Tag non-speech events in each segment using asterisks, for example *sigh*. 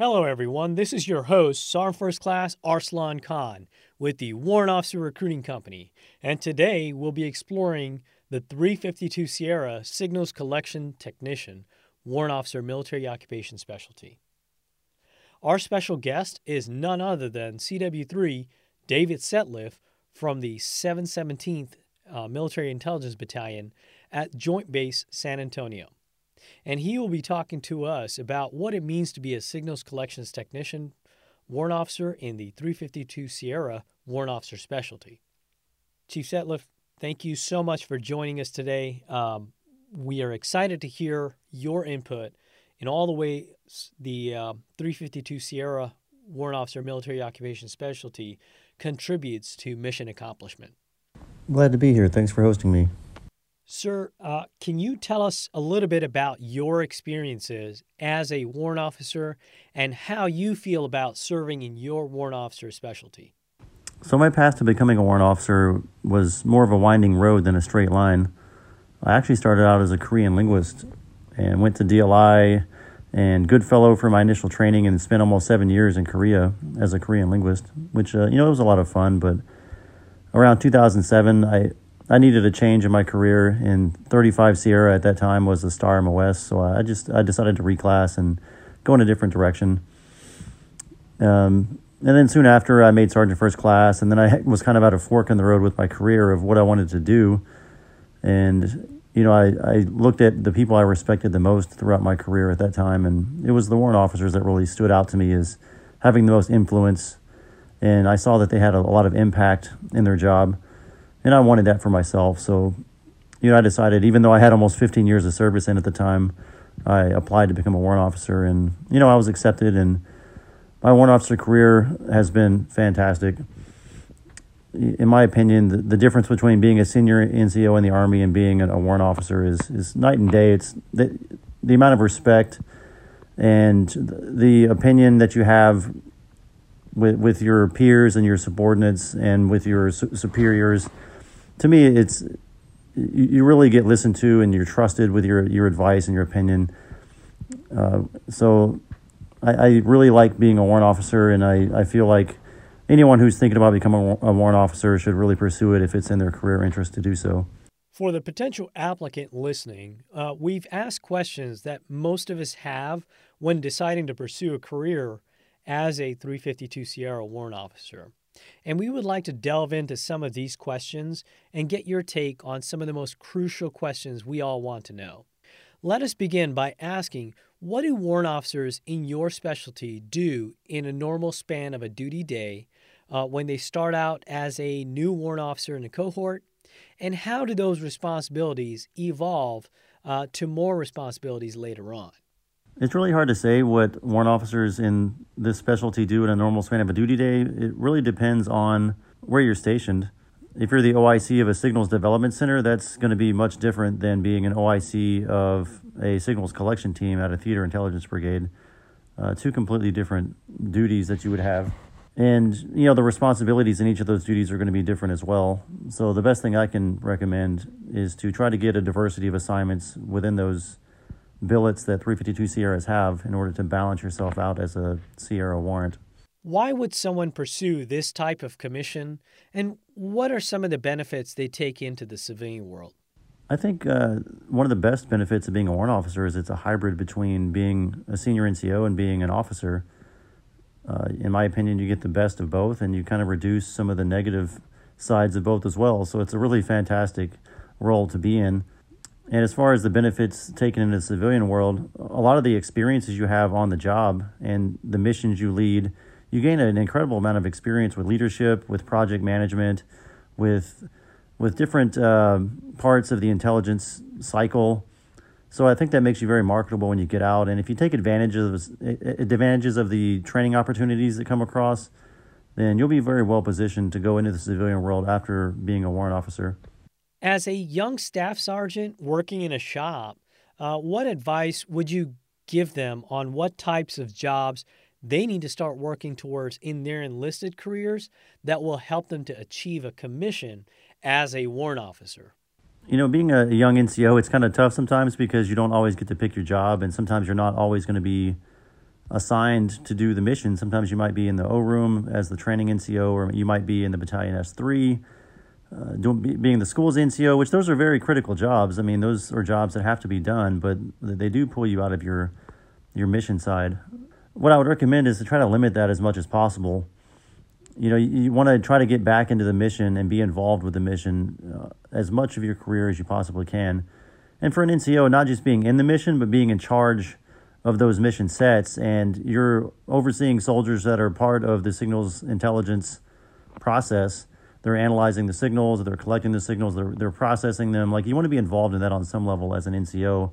Hello, everyone. This is your host, Sergeant First Class Arslan Khan with the Warrant Officer Recruiting Company, and today we'll be exploring the 352 Sierra Signals Collection Technician, Warrant Officer Military Occupation Specialty. Our special guest is none other than CW3 David Setliff from the 717th uh, Military Intelligence Battalion at Joint Base San Antonio and he will be talking to us about what it means to be a signals collections technician, warrant officer in the 352 Sierra warrant officer specialty. Chief Setliff, thank you so much for joining us today. Um, we are excited to hear your input in all the ways the uh, 352 Sierra warrant officer military occupation specialty contributes to mission accomplishment. Glad to be here. Thanks for hosting me. Sir, uh, can you tell us a little bit about your experiences as a warrant officer and how you feel about serving in your warrant officer specialty? So, my path to becoming a warrant officer was more of a winding road than a straight line. I actually started out as a Korean linguist and went to DLI and Goodfellow for my initial training and spent almost seven years in Korea as a Korean linguist, which, uh, you know, it was a lot of fun. But around 2007, I I needed a change in my career, and 35 Sierra at that time was a star MOS, so I just I decided to reclass and go in a different direction. Um, and then soon after, I made sergeant first class, and then I *laughs* was kind of at a fork in the road with my career of what I wanted to do. And you know, I, I looked at the people I respected the most throughout my career at that time, and it was the warrant officers that really stood out to me as having the most influence. And I saw that they had a, a lot of impact in their job and I wanted that for myself. So, you know, I decided, even though I had almost 15 years of service in at the time, I applied to become a warrant officer, and you know, I was accepted, and my warrant officer career has been fantastic. In my opinion, the, the difference between being a senior NCO in the Army and being a, warrant officer is is night and day. It's the the amount of respect and the opinion that you have with with your peers and your subordinates and with your su- superiors to me, it's you really get listened to and you're trusted with your, your advice and your opinion. Uh, so I, I, really like being a warrant officer, and I, I feel like anyone who's thinking about becoming a warrant officer should really pursue it if it's in their career interest to do so. For the potential applicant listening, uh, we've asked questions that most of us have when deciding to pursue a career as a 352 Sierra warrant officer. And we would like to delve into some of these questions and get your take on some of the most crucial questions we all want to know. Let us begin by asking what do warrant officers in your specialty do in a normal span of a duty day uh, when they start out as a new warrant officer in a cohort? And how do those responsibilities evolve uh, to more responsibilities later on? It's really hard to say what warrant officers in this specialty do in a normal span of a duty day. It really depends on where you're stationed. If you're the OIC of a signals development center, that's going to be much different than being an OIC of a signals collection team at a theater intelligence brigade. Uh, two completely different duties that you would have. And, you know, the responsibilities in each of those duties are going to be different as well. So the best thing I can recommend is to try to get a diversity of assignments within those billets that 352 Sierras have in order to balance yourself out as a Sierra warrant. Why would someone pursue this type of commission, and what are some of the benefits they take into the civilian world? I think uh, one of the best benefits of being a warrant officer is it's a hybrid between being a senior NCO and being an officer. Uh, in my opinion, you get the best of both, and you kind of reduce some of the negative sides of both as well. So it's a really fantastic role to be in. And as far as the benefits taken in the civilian world, a lot of the experiences you have on the job and the missions you lead, you gain an incredible amount of experience with leadership, with project management, with with different uh, parts of the intelligence cycle. So I think that makes you very marketable when you get out. And if you take advantage of advantages of the training opportunities that come across, then you'll be very well positioned to go into the civilian world after being a warrant officer. As a young staff sergeant working in a shop, uh, what advice would you give them on what types of jobs they need to start working towards in their enlisted careers that will help them to achieve a commission as a warrant officer? You know, being a young NCO, it's kind of tough sometimes because you don't always get to pick your job, and sometimes you're not always going to be assigned to do the mission. Sometimes you might be in the O room as the training NCO, or you might be in the battalion S3, uh, doing, being the school's NCO, which those are very critical jobs. I mean, those are jobs that have to be done, but they do pull you out of your your mission side. What I would recommend is to try to limit that as much as possible. You know, you, you want to try to get back into the mission and be involved with the mission uh, as much of your career as you possibly can. And for an NCO, not just being in the mission, but being in charge of those mission sets, and you're overseeing soldiers that are part of the signals intelligence process. They're analyzing the signals, they're collecting the signals, they're, they're processing them. Like you want to be involved in that on some level as an NCO,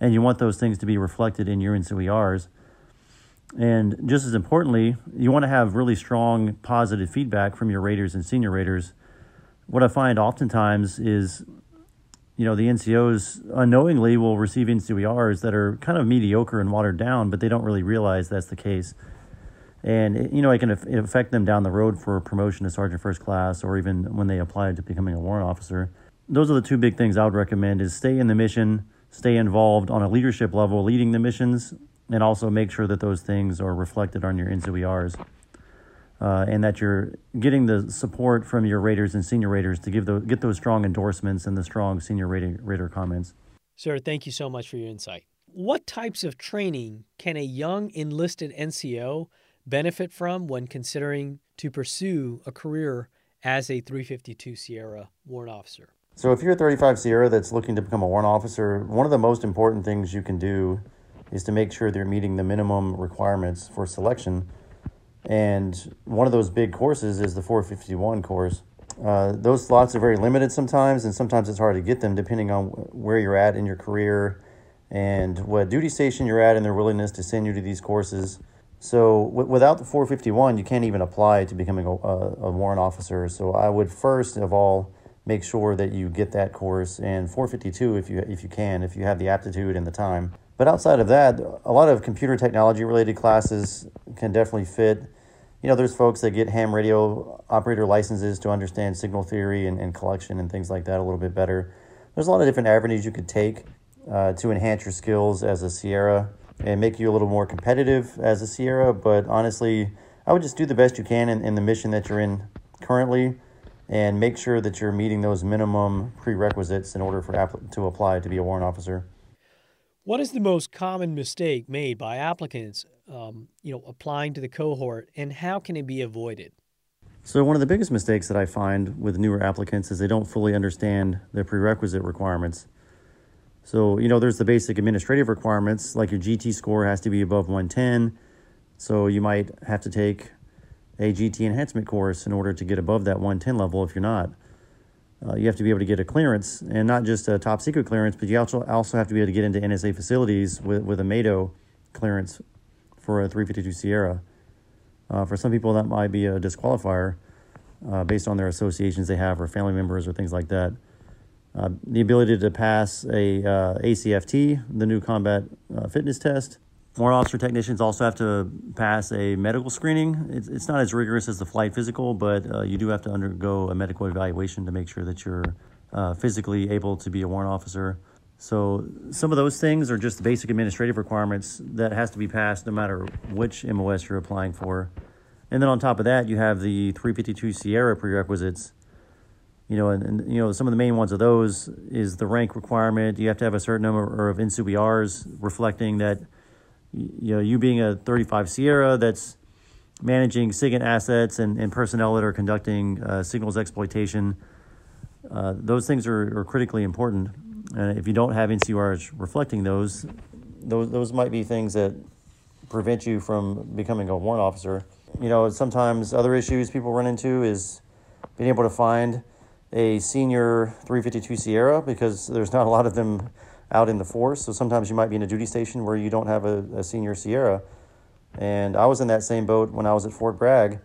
and you want those things to be reflected in your NCOERs. And just as importantly, you want to have really strong positive feedback from your raters and senior raters. What I find oftentimes is you know, the NCOs unknowingly will receive NCOERs that are kind of mediocre and watered down, but they don't really realize that's the case. And, you know, it can affect them down the road for promotion to sergeant first class or even when they apply to becoming a warrant officer. Those are the two big things I would recommend is stay in the mission, stay involved on a leadership level, leading the missions, and also make sure that those things are reflected on your NCOERs uh, and that you're getting the support from your raters and senior raters to give those, get those strong endorsements and the strong senior rater, rater comments. Sir, thank you so much for your insight. What types of training can a young enlisted NCO benefit from when considering to pursue a career as a 352 Sierra warrant officer? So, if you're a 35 Sierra that's looking to become a warrant officer, one of the most important things you can do is to make sure they're meeting the minimum requirements for selection and one of those big courses is the 451 course. Uh, those slots are very limited sometimes, and sometimes it's hard to get them depending on where you're at in your career and what duty station you're at and their willingness to send you to these courses. So, w- without the 451, you can't even apply to becoming a, a, warrant officer. So, I would first of all make sure that you get that course, and 452 if you if you can, if you have the aptitude and the time. But outside of that, a lot of computer technology related classes can definitely fit you know, there's folks that get ham radio operator licenses to understand signal theory and, and collection and things like that a little bit better. There's a lot of different avenues you could take uh, to enhance your skills as a Sierra and make you a little more competitive as a Sierra. But honestly, I would just do the best you can in, in the mission that you're in currently and make sure that you're meeting those minimum prerequisites in order for app- to apply to be a warrant officer. What is the most common mistake made by applicants um, you know, applying to the cohort, and how can it be avoided? So one of the biggest mistakes that I find with newer applicants is they don't fully understand the prerequisite requirements. So, you know, there's the basic administrative requirements, like your GT score has to be above 110. So you might have to take a GT enhancement course in order to get above that 110 level if you're not. Uh, you have to be able to get a clearance, and not just a top secret clearance, but you also also have to be able to get into NSA facilities with, with a MATO clearance for a 352 Sierra. Uh, for some people, that might be a disqualifier uh, based on their associations they have or family members or things like that. Uh, the ability to pass a uh, ACFT, the new combat uh, fitness test. Warrant officer technicians also have to pass a medical screening. It's, it's not as rigorous as the flight physical, but uh, you do have to undergo a medical evaluation to make sure that you're physically able to be a warrant officer. So some of those things are just basic administrative requirements that has to be passed no matter which MOS you're applying for. And then on top of that, you have the 352 Sierra prerequisites. You know, and, and you know some of the main ones of those is the rank requirement. You have to have a certain number of NCOERs reflecting that you know you being a 35 Sierra that's managing SIGINT assets and, and personnel that are conducting uh, signals exploitation. Uh, those things are, are critically important. And if you don't have NCOERs reflecting those, those those might be things that prevent you from becoming a warrant officer. You know, sometimes other issues people run into is being able to find a senior 352 Sierra because there's not a lot of them out in the force. So sometimes you might be in a duty station where you don't have a, a senior Sierra. And I was in that same boat when I was at Fort Bragg.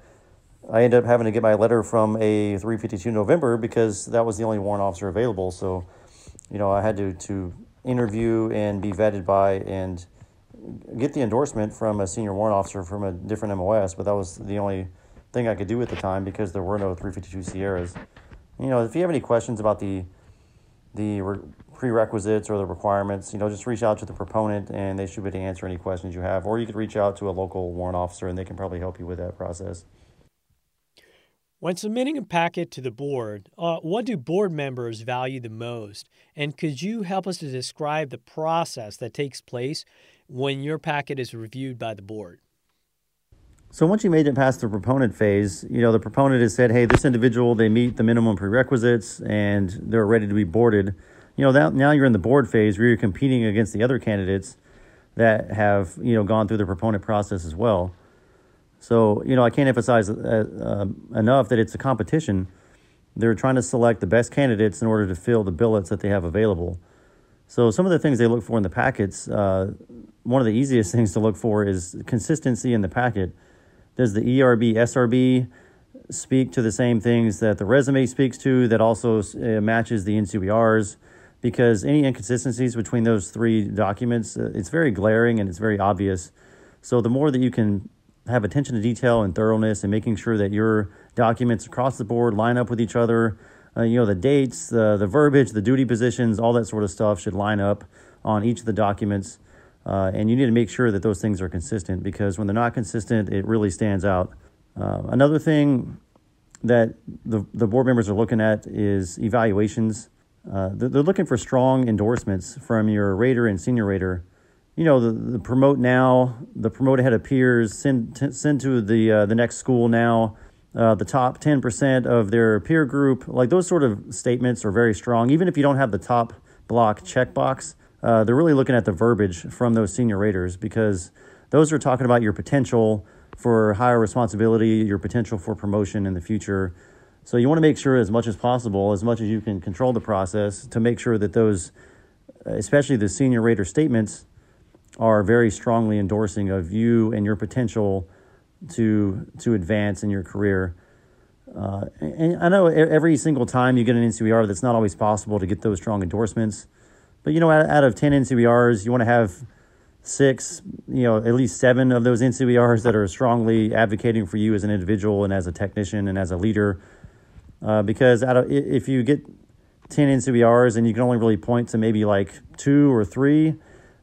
I ended up having to get my letter from a 352 November because that was the only warrant officer available. So you know, I had to, to interview and be vetted by and get the endorsement from a senior warrant officer from a different MOS, but that was the only thing I could do at the time because there were no 352 Sierras. You know, if you have any questions about the the re- prerequisites or the requirements, you know, just reach out to the proponent and they should be able to answer any questions you have. Or you could reach out to a local warrant officer and they can probably help you with that process. When submitting a packet to the board, uh, what do board members value the most? And could you help us to describe the process that takes place when your packet is reviewed by the board? So once you made it past the proponent phase, you know, the proponent has said, hey, this individual, they meet the minimum prerequisites and they're ready to be boarded. You know, that, now you're in the board phase where you're competing against the other candidates that have, you know, gone through the proponent process as well. So, you know, I can't emphasize uh, uh, enough that it's a competition. They're trying to select the best candidates in order to fill the billets that they have available. So, some of the things they look for in the packets, uh, one of the easiest *laughs* things to look for is consistency in the packet does the ERB, SRB speak to the same things that the resume speaks to that also uh, matches the NCOERs? Because any inconsistencies between those three documents, uh, it's very glaring and it's very obvious. So the more that you can have attention to detail and thoroughness and making sure that your documents across the board line up with each other, uh, you know, the dates, the, the verbiage, the duty positions, all that sort of stuff should line up on each of the documents. Uh, and you need to make sure that those things are consistent because when they're not consistent, it really stands out. Uh, another thing that the, the board members are looking at is evaluations. Uh, they're, looking for strong endorsements from your rater and senior rater. You know, the, the promote now, the promote ahead of peers, send, t- send to the, uh, the next school now, uh, the top 10% of their peer group. Like those sort of statements are very strong. Even if you don't have the top block checkbox, uh, they're really looking at the verbiage from those senior raters because those are talking about your potential for higher responsibility, your potential for promotion in the future. So you want to make sure as much as possible, as much as you can control the process, to make sure that those, especially the senior rater statements, are very strongly endorsing of you and your potential to to advance in your career. Uh, and I know every single time you get an NCOER, that's not always possible to get those strong endorsements. But you know, out, of ten NCOERs, you want to have six, you know, at least seven of those NCOERs that are strongly advocating for you as an individual and as a technician and as a leader. Uh, because out of if you get ten NCOERs and you can only really point to maybe like two or three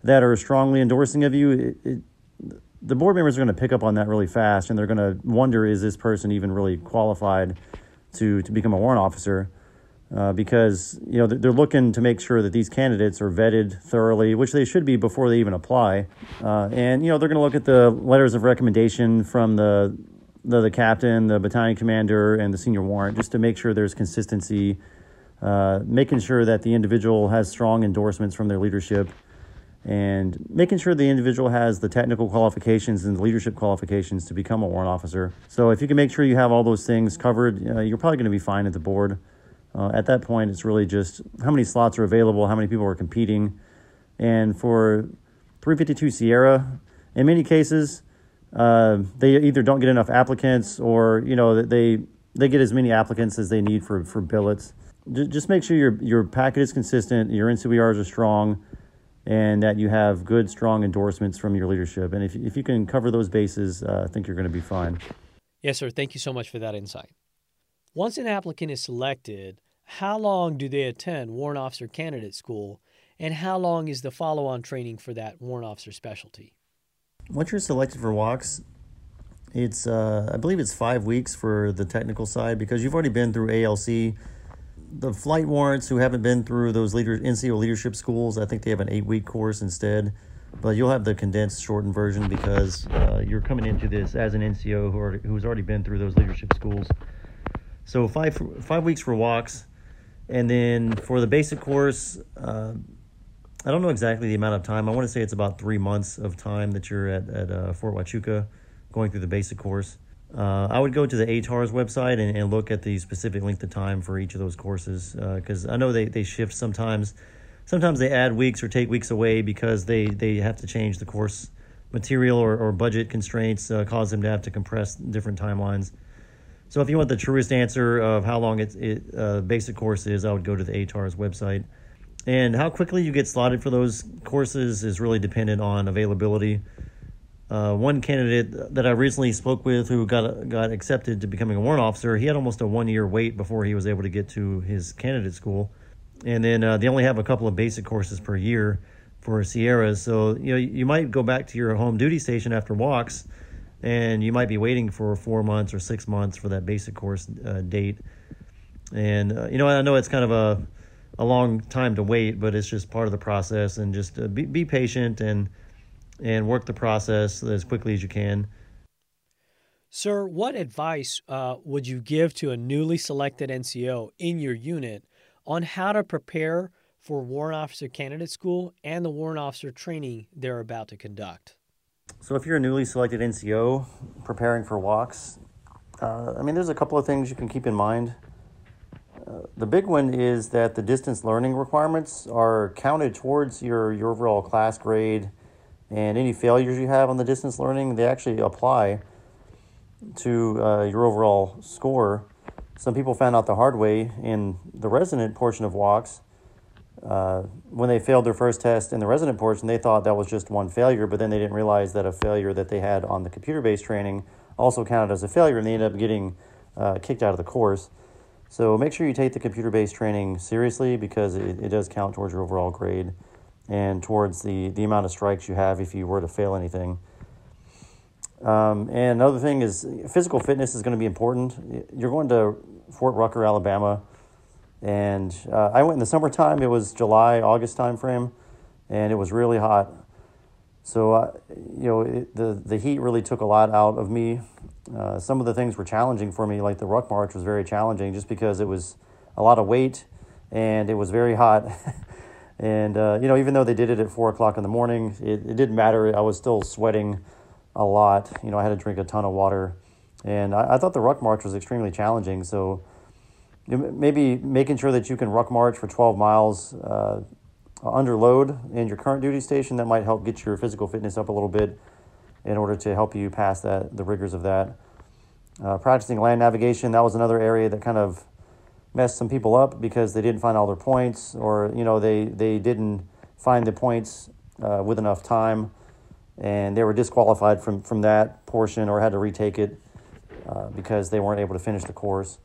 that are strongly endorsing of you, it, it, the board members are going to pick up on that really fast, and they're going to wonder: Is this person even really qualified to to become a warrant officer? Uh, because you know they're looking to make sure that these candidates are vetted thoroughly, which they should be before they even apply. Uh, and you know they're going to look at the letters of recommendation from the, the, the captain, the battalion commander, and the senior warrant, just to make sure there's consistency, uh, making sure that the individual has strong endorsements from their leadership. And making sure the individual has the technical qualifications and the leadership qualifications to become a warrant officer. So, if you can make sure you have all those things covered, uh, you're probably going to be fine at the board. Uh, at that point, it's really just how many slots are available, how many people are competing. And for 352 Sierra, in many cases, uh, they either don't get enough applicants or, you know, they, they get as many applicants as they need for, for billets. Just make sure your, your packet is consistent, your NCOERs are strong, and that you have good, strong endorsements from your leadership. And if, if you can cover those bases, uh, I think you're going to be fine. Yes, sir. Thank you so much for that insight. Once an applicant is selected, how long do they attend warrant officer candidate school, and how long is the follow on training for that warrant officer specialty? Once you're selected for WOCS, it's uh, I believe it's five weeks for the technical side because you've already been through ALC. The flight warrants who haven't been through those leader NCO leadership schools, I think they have an eight week course instead. But you'll have the condensed, shortened version because uh, you're coming into this as an NCO who already, who's already been through those leadership schools. So five five weeks for WOCS and then for the basic course, uh, I don't know exactly the amount of time. I want to say it's about three months of time that you're at, at uh, Fort Huachuca going through the basic course. Uh, I would go to the ATRRS website and, and, look at the specific length of time for each of those courses because uh, I know they, they shift sometimes. Sometimes they add weeks or take weeks away because they, they have to change the course material or, or budget constraints uh, cause them to have to compress different timelines. So if you want the truest answer of how long it's, it uh, basic course is, I would go to the ATRRS website. And how quickly you get slotted for those courses is really dependent on availability. Uh, one candidate that I recently spoke with who got got accepted to becoming a warrant officer, he had almost a one year wait before he was able to get to his candidate school. and then uh, they only have a couple of basic courses per year for Sierras. So you know you might go back to your home duty station after WOCS, and you might be waiting for four months or six months for that basic course uh, date. And uh, you know I know it's kind of a a long time to wait, but it's just part of the process. And just uh, be be patient and and work the process as quickly as you can. Sir, what advice uh, would you give to a newly selected NCO in your unit on how to prepare for Warrant Officer Candidate School and the Warrant Officer training they're about to conduct? So, if you're a newly selected NCO preparing for WOCS, uh, I mean, there's a couple of things you can keep in mind. Uh, the big one is that the distance learning requirements are counted towards your, your overall class grade, and any failures you have on the distance learning, they actually apply to uh, your overall score. Some people found out the hard way in the resident portion of WOCS. Uh, when they failed their first test in the resident portion, they thought that was just one failure, but then they didn't realize that a failure that they had on the computer based training also counted as a failure, and they ended up getting uh, kicked out of the course. So make sure you take the computer based training seriously because it, it does count towards your overall grade and towards the, the amount of strikes you have if you were to fail anything. Um, and another thing is physical fitness is going to be important. You're going to Fort Rucker, Alabama, and uh, I went in the summertime. It was July, August time frame, and it was really hot. So, uh, you know, it, the the heat really took a lot out of me. Uh, some of the things were challenging for me, like the ruck march was very challenging, just because it was a lot of weight and it was very hot. *laughs* and uh, you know, even though they did it at four o'clock in the morning, it, it didn't matter. I was still sweating a lot. You know, I had to drink a ton of water, and I, I thought the ruck march was extremely challenging. So maybe making sure that you can ruck march for 12 miles uh, under load in your current duty station that might help get your physical fitness up a little bit in order to help you pass that the rigors of that. Uh, practicing land navigation that was another area that kind of messed some people up because they didn't find all their points or you know they they didn't find the points uh, with enough time and they were disqualified from, from that portion or had to retake it uh, because they weren't able to finish the course.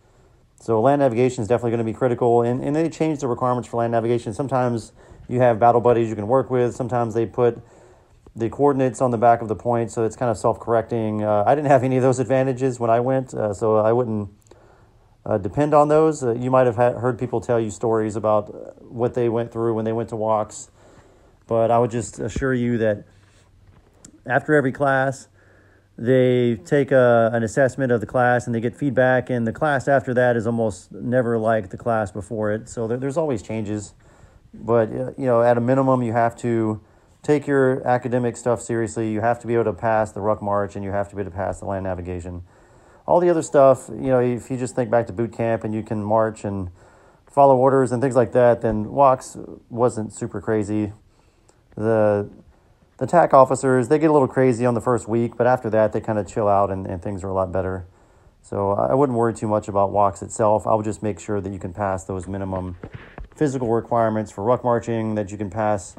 So land navigation is definitely going to be critical, and, and they change the requirements for land navigation. Sometimes you have battle buddies you can work with. Sometimes they put the coordinates on the back of the point, so it's kind of self-correcting. Uh, I didn't have any of those advantages when I went, uh, so I wouldn't uh, depend on those. Uh, you might have heard people tell you stories about what they went through when they went to WOCS, but I would just assure you that after every class, they take a, an assessment of the class and they get feedback, and the class after that is almost never like the class before it. So there, there's always changes, but uh, you know, at a minimum, you have to take your academic stuff seriously. You have to be able to pass the ruck march, and you have to be able to pass the land navigation. All the other stuff, you know, if you just think back to boot camp and you can march and follow orders and things like that, then WOCS wasn't super crazy. The the TAC officers, they get a little crazy on the first week, but after that, they kind of chill out and, and things are a lot better. So I wouldn't worry too much about WOCS itself. I would just make sure that you can pass those minimum physical requirements for ruck marching, that you can pass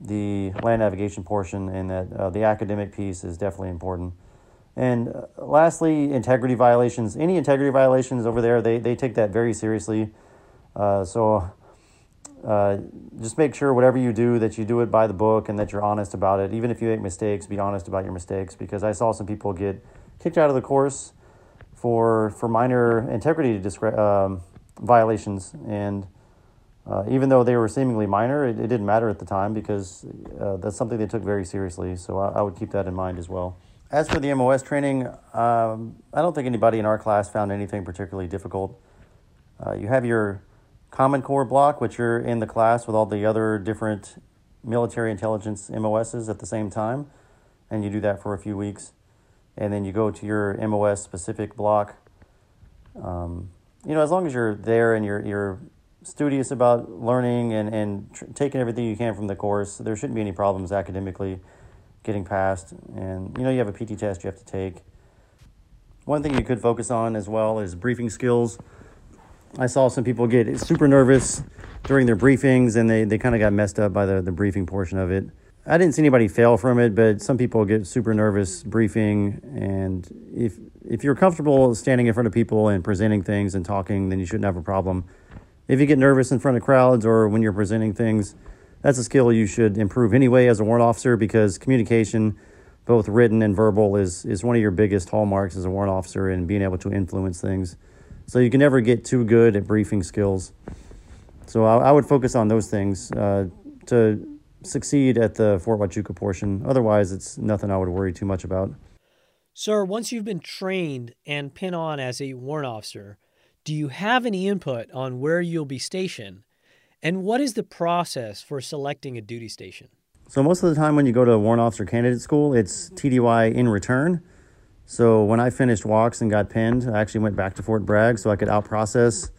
the land navigation portion, and that uh, the academic piece is definitely important. And uh, lastly, integrity violations. Any integrity violations over there, they, they take that very seriously. Uh, so uh, just make sure whatever you do that you do it by the book and that you're honest about it. Even if you make mistakes, be honest about your mistakes because I saw some people get kicked out of the course for for minor integrity discre- um, violations and. Uh, even though they were seemingly minor, it, it didn't matter at the time because uh, that's something they took very seriously. So I, I, would keep that in mind as well. As for the MOS training, um, I don't think anybody in our class found anything particularly difficult. Uh, you have your Common Core block, which you're in the class with all the other different military intelligence MOSs at the same time, and you do that for a few weeks, and then you go to your MOS specific block. Um, you know, as long as you're there and you're you're studious about learning and and tr- taking everything you can from the course, there shouldn't be any problems academically getting past. And you know, you have a PT test you have to take. One thing you could focus on as well is briefing skills. I saw some people get super nervous during their briefings and they, they kind of got messed up by the, the briefing portion of it. I didn't see anybody fail from it, but some people get super nervous briefing. And if if you're comfortable standing in front of people and presenting things and talking, then you shouldn't have a problem. if you get nervous in front of crowds or when you're presenting things, that's a skill you should improve anyway as a warrant officer because communication, both written and verbal, is, is one of your biggest hallmarks as a warrant officer and being able to influence things. So you can never get too good at briefing skills. So I, I would focus on those things uh, to succeed at the Fort Huachuca portion. Otherwise, it's nothing I would worry too much about. Sir, once you've been trained and pin on as a warrant officer, do you have any input on where you'll be stationed? And what is the process for selecting a duty station? So, most of the time when you go to a warrant officer candidate school, it's TDY in return. So, when I finished WOCS and got pinned, I actually went back to Fort Bragg so I could out process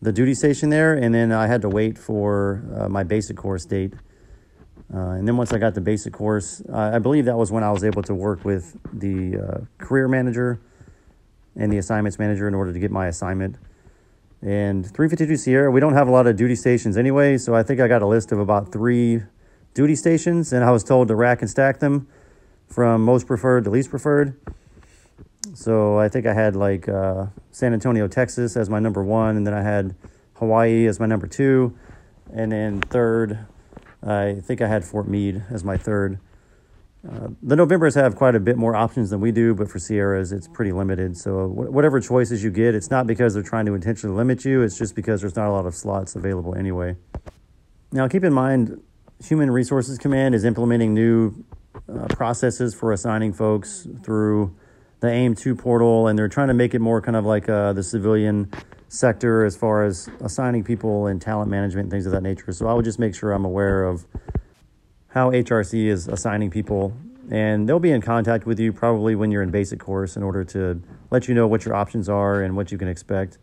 the duty station there. And then I had to wait for uh, my basic course date. Uh, and then once I got the basic course, I believe that was when I was able to work with the uh, career manager and the assignments manager in order to get my assignment. And 352 Sierra, we don't have a lot of duty stations anyway, so I think I got a list of about three duty stations, and I was told to rack and stack them from most preferred to least preferred. So I think I had like uh, San Antonio, Texas as my number one, and then I had Hawaii as my number two, and then third I think I had Fort Meade as my third. Uh, the Novembers have quite a bit more options than we do, but for Sierras, it's pretty limited. So, wh- whatever choices you get, it's not because they're trying to intentionally limit you, it's just because there's not a lot of slots available anyway. Now, keep in mind, Human Resources Command is implementing new uh, processes for assigning folks through the AIM 2 portal, and they're trying to make it more kind of like uh, the civilian sector as far as assigning people and talent management and things of that nature. So I would just make sure I'm aware of how HRC is assigning people, and they'll be in contact with you probably when you're in basic course in order to let you know what your options are and what you can expect.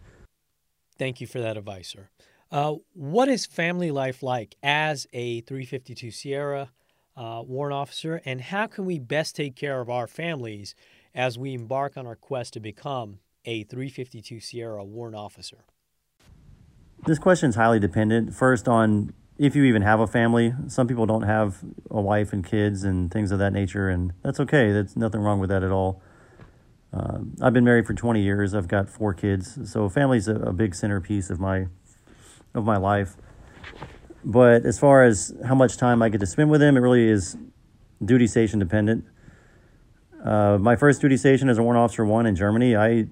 Thank you for that advice, sir. Uh, what is family life like as a 352 Sierra uh, warrant officer, and how can we best take care of our families as we embark on our quest to become a 352 Sierra warrant officer? This question is highly dependent. First, on if you even have a family. Some people don't have a wife and kids and things of that nature, and that's okay. There's nothing wrong with that at all. Uh, I've been married for 20 years. I've got four kids, so family's a, a big centerpiece of my of my life. But as far as how much time I get to spend with them, it really is duty station dependent. Uh, my first duty station as a warrant officer one in Germany, I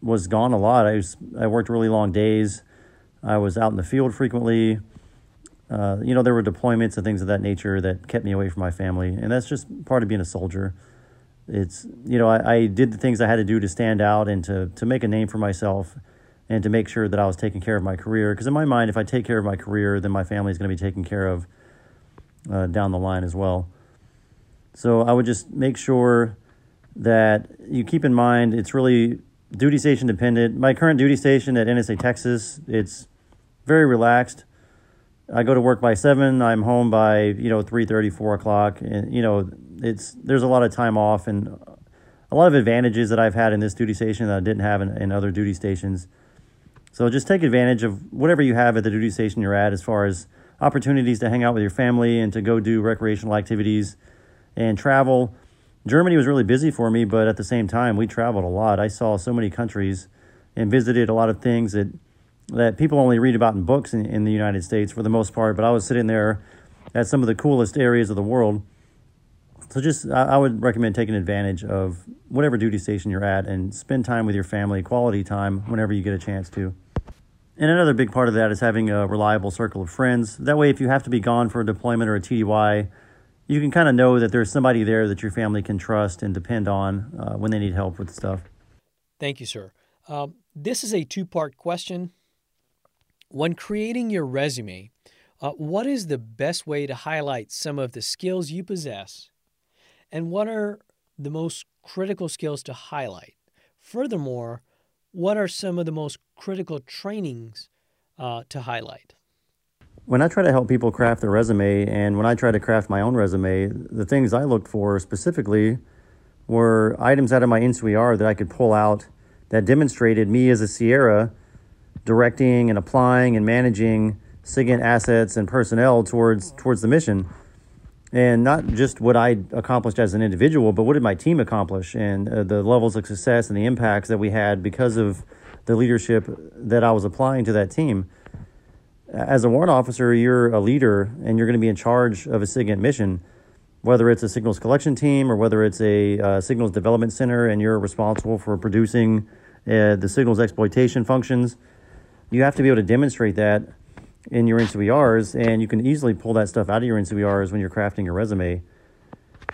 was gone a lot. I was I worked really long days. I was out in the field frequently. Uh, you know, there were deployments and things of that nature that kept me away from my family, and that's just part of being a soldier. It's you know, I, I did the things I had to do to stand out and to to make a name for myself, and to make sure that I was taking care of my career. Because in my mind, if I take care of my career, then my family is going to be taken care of uh, down the line as well. So I would just make sure that you keep in mind it's really duty station dependent. My current duty station at NSA Texas, it's very relaxed. I go to work by seven. I'm home by you know three thirty, four o'clock, and you know it's there's a lot of time off and a lot of advantages that I've had in this duty station that I didn't have in, in other duty stations. So just take advantage of whatever you have at the duty station you're at, as far as opportunities to hang out with your family and to go do recreational activities and travel. Germany was really busy for me, but at the same time, we traveled a lot. I saw so many countries and visited a lot of things that that people only read about in books in, in the United States for the most part. But I was sitting there at some of the coolest areas of the world. So just I, I would recommend taking advantage of whatever duty station you're at and spend time with your family, quality time whenever you get a chance to. And another big part of that is having a reliable circle of friends. That way, if you have to be gone for a deployment or a TDY, you can kind of know that there's somebody there that your family can trust and depend on uh, when they need help with stuff. Thank you, sir. Uh, this is a two part question. When creating your resume, uh, what is the best way to highlight some of the skills you possess? And what are the most critical skills to highlight? Furthermore, what are some of the most critical trainings uh, to highlight? When I try to help people craft their resume and when I try to craft my own resume, the things I looked for specifically were items out of my NCOER that I could pull out that demonstrated me as a Sierra directing and applying and managing SIGINT assets and personnel towards towards the mission. And not just what I accomplished as an individual, but what did my team accomplish and uh, the levels of success and the impacts that we had because of the leadership that I was applying to that team. As a warrant officer, you're a leader and you're going to be in charge of a SIGINT mission, whether it's a signals collection team or whether it's a uh, signals development center and you're responsible for producing uh, the signals exploitation functions. You have to be able to demonstrate that in your NCOERs, and you can easily pull that stuff out of your NCOERs when you're crafting your resume.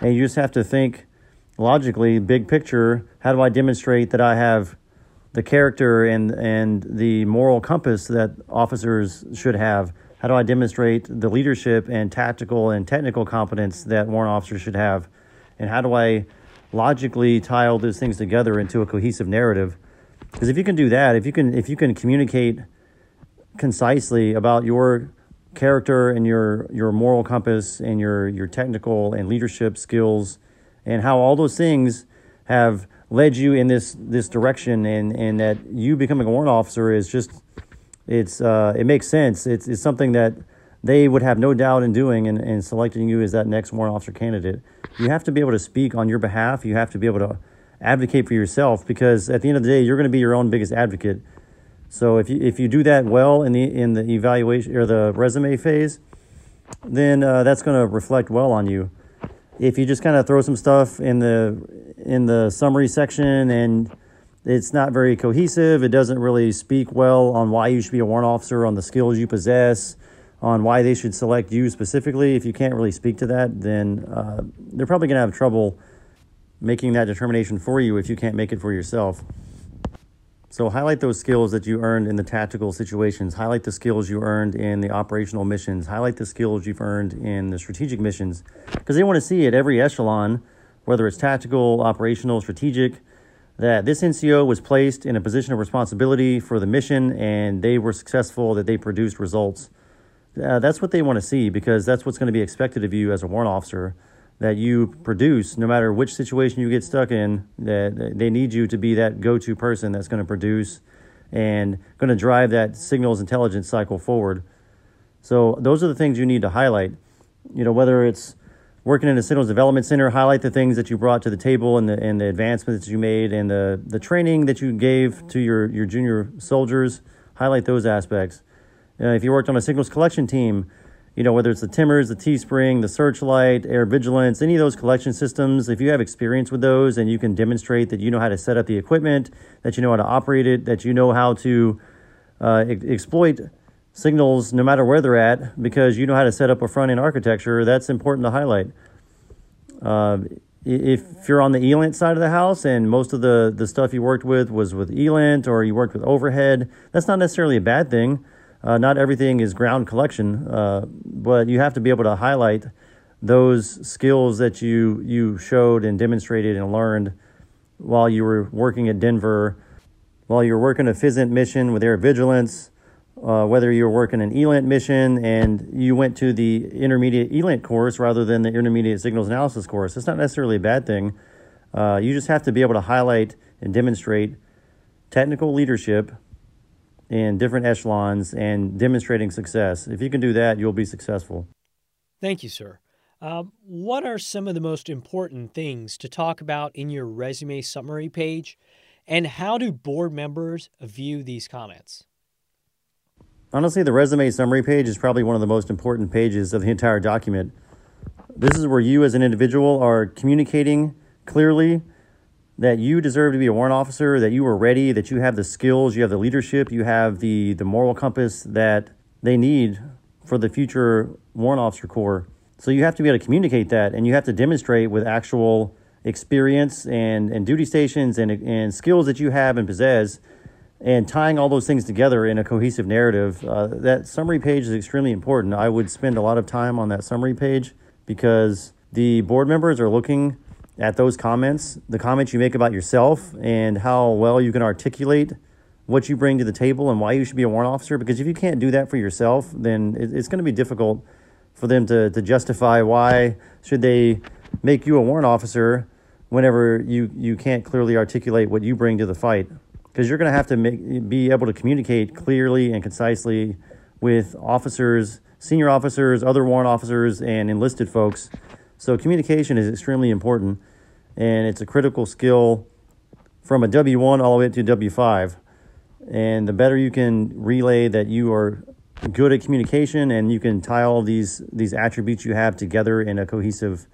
And you just have to think logically, big picture. How do I demonstrate that I have the character and and the moral compass that officers should have. How do I demonstrate the leadership and tactical and technical competence that warrant officers should have? And how do I logically tie all those things together into a cohesive narrative? Because if you can do that, if you can if you can communicate concisely about your character and your your moral compass and your your technical and leadership skills and how all those things have led you in this this direction and and that you becoming a warrant officer is just it's uh, it makes sense. It's it's something that they would have no doubt in doing and, and selecting you as that next warrant officer candidate. You have to be able to speak on your behalf. You have to be able to advocate for yourself because at the end of the day you're going to be your own biggest advocate. So if you if you do that well in the in the evaluation or the resume phase then uh, that's going to reflect well on you if you just kind of throw some stuff in the in the summary section and it's not very cohesive, it doesn't really speak well on why you should be a warrant officer, on the skills you possess, on why they should select you specifically. If you can't really speak to that, then uh, they're probably going to have trouble making that determination for you if you can't make it for yourself. So highlight those skills that you earned in the tactical situations. Highlight the skills you earned in the operational missions. Highlight the skills you've earned in the strategic missions because they want to see at every echelon, whether it's tactical, operational, strategic, that this NCO was placed in a position of responsibility for the mission and they were successful, that they produced results. Uh, that's what they want to see because that's what's going to be expected of you as a warrant officer that you produce, no matter which situation you get stuck in, that they need you to be that go to person that's going to produce and going to drive that signals intelligence cycle forward. So, those are the things you need to highlight. You know, whether it's working in a signals development center, highlight the things that you brought to the table and the, and the advancements you made and the, the training that you gave to your, your junior soldiers, highlight those aspects. Uh, if you worked on a signals collection team, you know, whether it's the Timbers, the T-Spring, the Searchlight, Air Vigilance, any of those collection systems, if you have experience with those and you can demonstrate that you know how to set up the equipment, that you know how to operate it, that you know how to uh, exploit signals no matter where they're at because you know how to set up a front end architecture, that's important to highlight. Uh, if you're on the ELINT side of the house and most of the, the stuff you worked with was with ELINT or you worked with overhead, that's not necessarily a bad thing. Uh, not everything is ground collection, uh, but you have to be able to highlight those skills that you you showed and demonstrated and learned while you were working at Denver, while you were working a FISINT mission with Air Vigilance, uh, whether you were working an ELINT mission and you went to the intermediate ELINT course rather than the intermediate signals analysis course. It's not necessarily a bad thing. Uh, you just have to be able to highlight and demonstrate technical leadership in different echelons and demonstrating success. If you can do that, you'll be successful. Thank you, sir. Uh, what are some of the most important things to talk about in your resume summary page, and how do board members view these comments? Honestly, the resume summary page is probably one of the most important pages of the entire document. This is where you, as an individual, are communicating clearly that you deserve to be a warrant officer, that you are ready, that you have the skills, you have the leadership, you have the, the moral compass that they need for the future warrant officer corps. So you have to be able to communicate that and you have to demonstrate with actual experience and, and duty stations and, and skills that you have and possess and tying all those things together in a cohesive narrative. Uh, that summary page is extremely important. I would spend a lot of time on that summary page because the board members are looking at those comments, the comments you make about yourself and how well you can articulate what you bring to the table and why you should be a warrant officer. Because if you can't do that for yourself, then it's going to be difficult for them to, to justify why should they make you a warrant officer whenever you, you can't clearly articulate what you bring to the fight. Because you're going to have to make, be able to communicate clearly and concisely with officers, senior officers, other warrant officers, and enlisted folks so communication is extremely important, and it's a critical skill from a W1 all the way up to W5. And the better you can relay that you are good at communication and you can tie all these these attributes you have together in a cohesive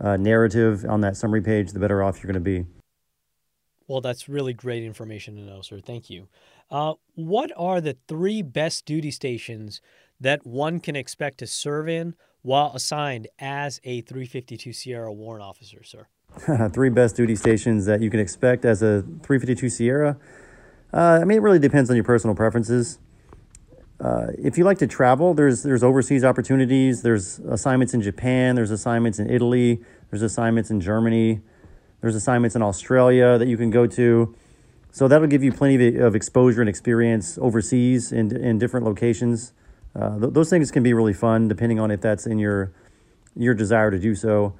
uh, narrative on that summary page, the better off you're going to be. Well, that's really great information to know, sir. Thank you. Uh, what are the three best duty stations that one can expect to serve in while assigned as a 352 Sierra warrant officer, sir? *laughs* three best duty stations that you can expect as a 352 Sierra. Uh, I mean, it really depends on your personal preferences. Uh, if you like to travel, there's there's overseas opportunities. There's assignments in Japan. There's assignments in Italy. There's assignments in Germany. There's assignments in Australia that you can go to. So that'll give you plenty of, exposure and experience overseas in in different locations. Uh, th- those things can be really fun, depending on if that's in your your desire to do so.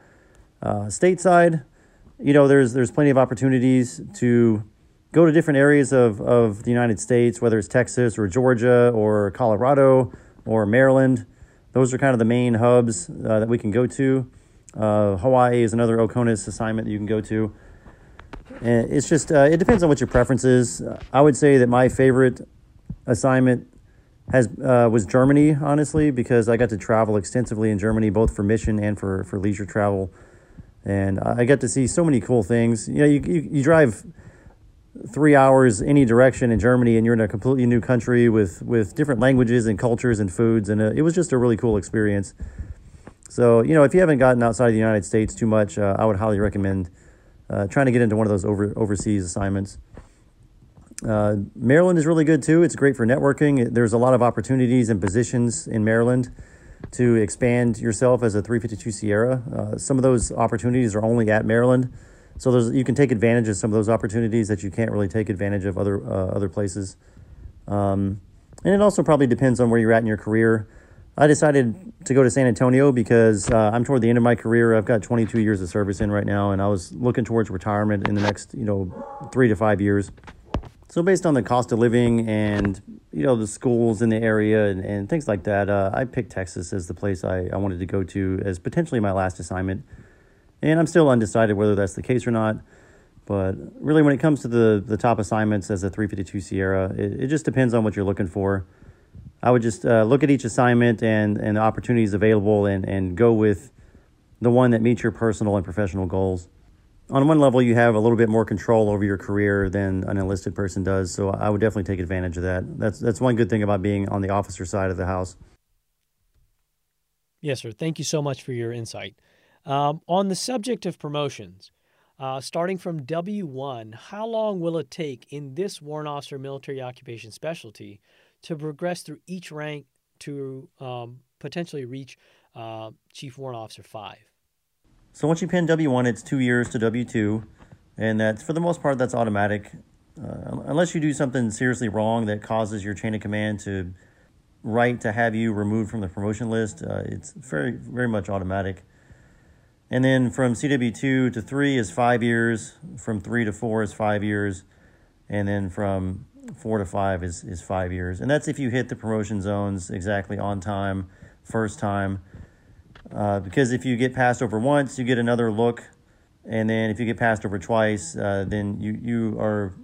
Uh, stateside, you know, there's there's plenty of opportunities to go to different areas of, of the United States, whether it's Texas or Georgia or Colorado or Maryland. Those are kind of the main hubs uh, that we can go to. Uh, Hawaii is another OCONUS assignment that you can go to. And it's just, uh, it depends on what your preference is. I would say that my favorite assignment has uh, was Germany, honestly, because I got to travel extensively in Germany, both for mission and for, for leisure travel. And I got to see so many cool things. You know, you, you, you drive three hours any direction in Germany, and you're in a completely new country with with different languages and cultures and foods, and uh, it was just a really cool experience. So you know, if you haven't gotten outside of the United States too much, uh, I would highly recommend uh, trying to get into one of those over overseas assignments. Uh, Maryland is really good too. It's great for networking. There's a lot of opportunities and positions in Maryland to expand yourself as a 352 Sierra. Uh, some of those opportunities are only at Maryland. So there's you can take advantage of some of those opportunities that you can't really take advantage of other uh, other places. Um, and it also probably depends on where you're at in your career. I decided to go to San Antonio because uh, I'm toward the end of my career. I've got 22 years of service in right now, and I was looking towards retirement in the next, you know, three to five years. So based on the cost of living and you know the schools in the area and, and things like that, uh, I picked Texas as the place I, I wanted to go to as potentially my last assignment. And I'm still undecided whether that's the case or not. But really, when it comes to the, the top assignments as a 352 Sierra, it, it just depends on what you're looking for. I would just uh, look at each assignment and, and the opportunities available and, and go with the one that meets your personal and professional goals. On one level, you have a little bit more control over your career than an enlisted person does, so I would definitely take advantage of that. That's, that's one good thing about being on the officer side of the house. Yes, sir. Thank you so much for your insight. Um, on the subject of promotions, uh, starting from W1, how long will it take in this warrant officer military occupation specialty to progress through each rank to um, potentially reach uh, Chief Warrant Officer 5? So once you pin W1, it's two years to W2, and that's for the most part that's automatic, uh, unless you do something seriously wrong that causes your chain of command to write to have you removed from the promotion list. Uh, it's very very much automatic. And then from CW2 to 3 is five years, from 3 to 4 is five years, and then from 4 to 5 is, is five years. And that's if you hit the promotion zones exactly on time, first time. Uh, because if you get passed over once, you get another look. And then if you get passed over twice, uh, then you, you are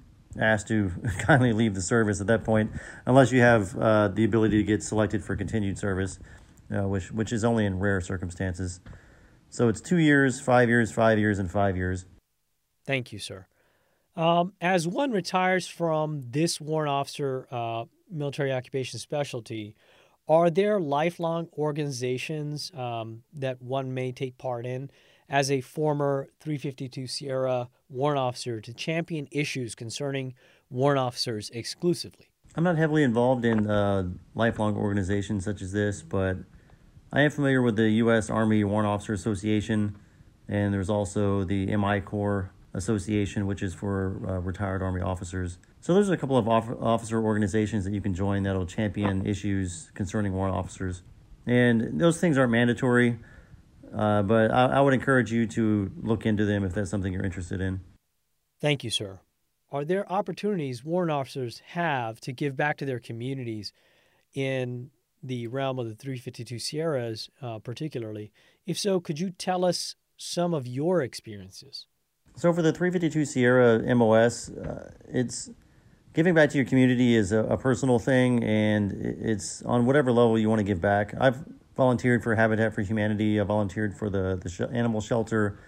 asked to *laughs* kindly leave the service at that point, unless you have uh, the ability to get selected for continued service, uh, which, which is only in rare circumstances. So it's two years, five years, five years, and five years. Thank you, sir. Um, as one retires from this warrant officer uh, military occupation specialty, are there lifelong organizations um, that one may take part in as a former 352 Sierra warrant officer to champion issues concerning warrant officers exclusively? I'm not heavily involved in uh, lifelong organizations such as this, but I am familiar with the U.S. Army Warrant Officer Association, and there's also the MI Corps Association, which is for uh, retired Army officers. So there's a couple of officer organizations that you can join that'll champion issues concerning warrant officers. And those things aren't mandatory, uh, but I, I would encourage you to look into them if that's something you're interested in. Thank you, sir. Are there opportunities warrant officers have to give back to their communities in the realm of the 352 Sierras, uh, particularly. If so, could you tell us some of your experiences? So, for the 352 Sierra MOS, uh, it's giving back to your community is a, a, personal thing, and it's on whatever level you want to give back. I've volunteered for Habitat for Humanity. I volunteered for the the sh- animal shelter.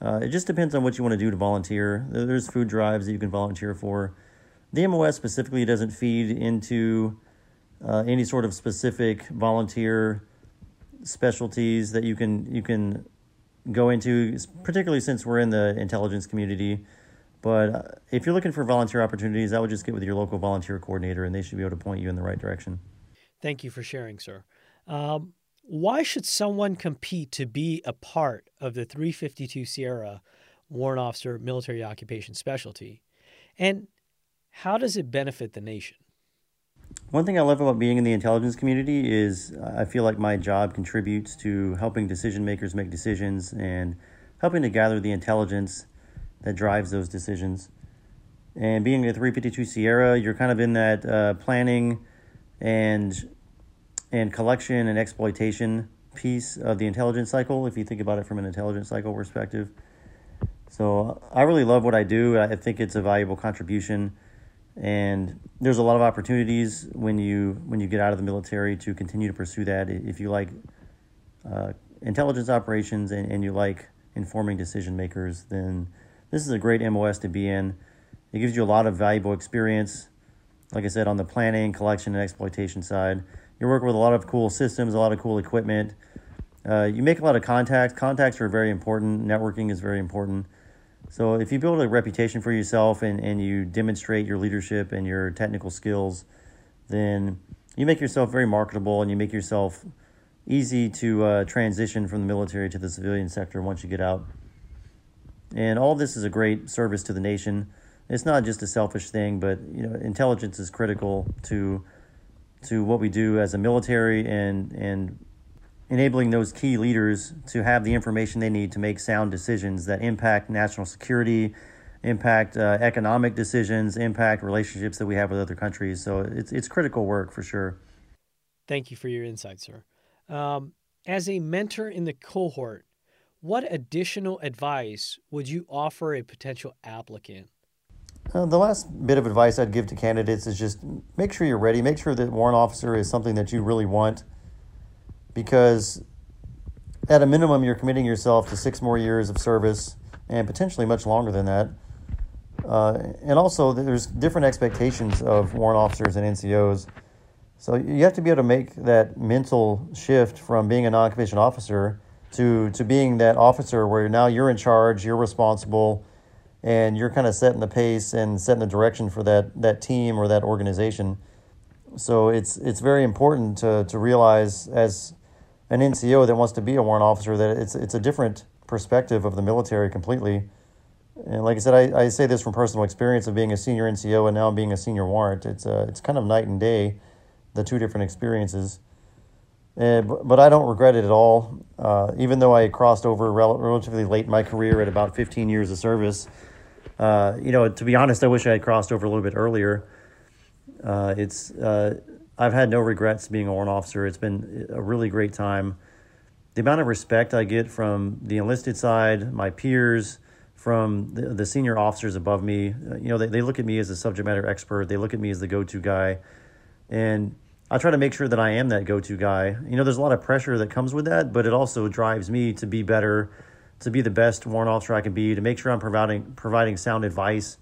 Uh, it just depends on what you want to do to volunteer. There's food drives that you can volunteer for. The MOS specifically doesn't feed into uh, any sort of specific volunteer specialties that you can you can go into, particularly since we're in the intelligence community. But uh, if you're looking for volunteer opportunities, I would just get with your local volunteer coordinator, and they should be able to point you in the right direction. Thank you for sharing, sir. Um, why should someone compete to be a part of the 352 Sierra Warrant Officer Military Occupation Specialty? And how does it benefit the nation? One thing I love about being in the intelligence community is I feel like my job contributes to helping decision makers make decisions and helping to gather the intelligence that drives those decisions. And being a 352 Sierra, you're kind of in that uh, planning and and collection and exploitation piece of the intelligence cycle. If you think about it from an intelligence cycle perspective, so I really love what I do. I think it's a valuable contribution and there's a lot of opportunities when you when you get out of the military to continue to pursue that. If you like uh, intelligence operations and, and you like informing decision makers then this is a great mos to be in. It gives you a lot of valuable experience like i said on the planning collection and exploitation side. You're working with a lot of cool systems a lot of cool equipment. Uh, you make a lot of contacts. Contacts are very important. Networking is very important so if you build a reputation for yourself and, and you demonstrate your leadership and your technical skills, then you make yourself very marketable and you make yourself easy to uh, transition from the military to the civilian sector once you get out. And all this is a great service to the nation. It's not just a selfish thing, but you know, intelligence is critical to to what we do as a military and and enabling those key leaders to have the information they need to make sound decisions that impact national security, impact uh, economic decisions, impact relationships that we have with other countries. So it's it's critical work for sure. Thank you for your insight, sir. Um, as a mentor in the cohort, what additional advice would you offer a potential applicant? Uh, the last bit of advice I'd give to candidates is just make sure you're ready. Make sure that warrant officer is something that you really want because at a minimum, you're committing yourself to six more years of service and potentially much longer than that. Uh, and also, there's different expectations of warrant officers and NCOs. So you have to be able to make that mental shift from being a non-commissioned officer to to being that officer where now you're in charge, you're responsible, and you're kind of setting the pace and setting the direction for that that team or that organization. So it's it's very important to to realize as an NCO that wants to be a warrant officer that it's it's a different perspective of the military completely. And like I said, I, I say this from personal experience of being a senior NCO and now being a senior warrant. It's uh, it's kind of night and day, the two different experiences. Uh, but, but I don't regret it at all. Uh, even though I crossed over rel- relatively late in my career at about 15 years of service, uh, you know, to be honest, I wish I had crossed over a little bit earlier. Uh, it's uh, I've had no regrets being a warrant officer. It's been a really great time. The amount of respect I get from the enlisted side, my peers, from the, the senior officers above me, you know, they, they look at me as a subject matter expert. They look at me as the go to guy. And I try to make sure that I am that go to guy. You know, there's a lot of pressure that comes with that, but it also drives me to be better, to be the best warrant officer I can be, to make sure I'm providing providing sound advice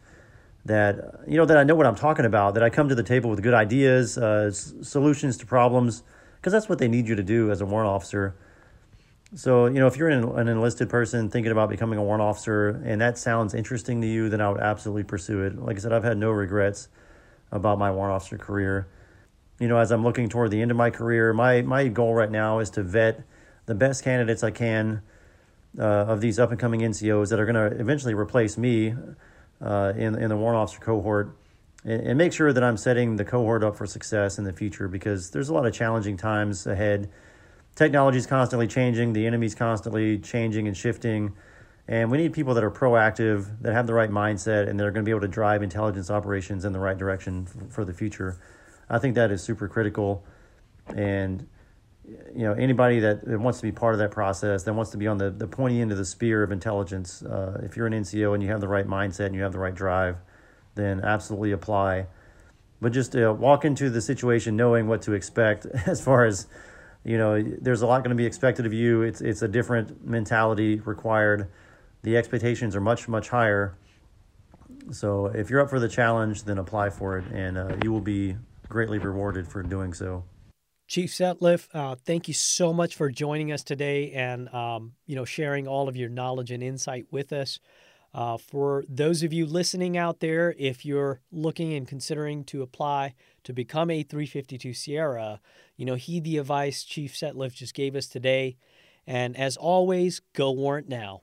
that you know that I know what I'm talking about, that I come to the table with good ideas, uh, s- solutions to problems, because that's what they need you to do as a warrant officer. So you know, if you're an, an enlisted person thinking about becoming a warrant officer, and that sounds interesting to you, then I would absolutely pursue it. Like I said, I've had no regrets about my warrant officer career. You know, as I'm looking toward the end of my career, my my goal right now is to vet the best candidates I can uh, of these up and coming NCOs that are going to eventually replace me uh, in in the warrant officer cohort, and, and, make sure that I'm setting the cohort up for success in the future because there's a lot of challenging times ahead. Technology is constantly changing, the enemy's constantly changing and shifting, and we need people that are proactive, that have the right mindset, and that are going to be able to drive intelligence operations in the right direction for, for the future. I think that is super critical, and you know anybody that, wants to be part of that process that wants to be on the, the pointy end of the spear of intelligence uh, if you're an nco and you have the right mindset and you have the right drive then absolutely apply. But just uh, walk into the situation knowing what to expect *laughs* as far as you know there's a lot going to be expected of you. It's it's a different mentality required. The expectations are much much higher. So if you're up for the challenge then apply for it and uh, you will be greatly rewarded for doing so chief setliff uh, thank you so much for joining us today and um, you know sharing all of your knowledge and insight with us uh, for those of you listening out there, if you're looking and considering to apply to become a 352 Sierra, you know, heed the advice Chief Setliff just gave us today. And as always, go warrant now.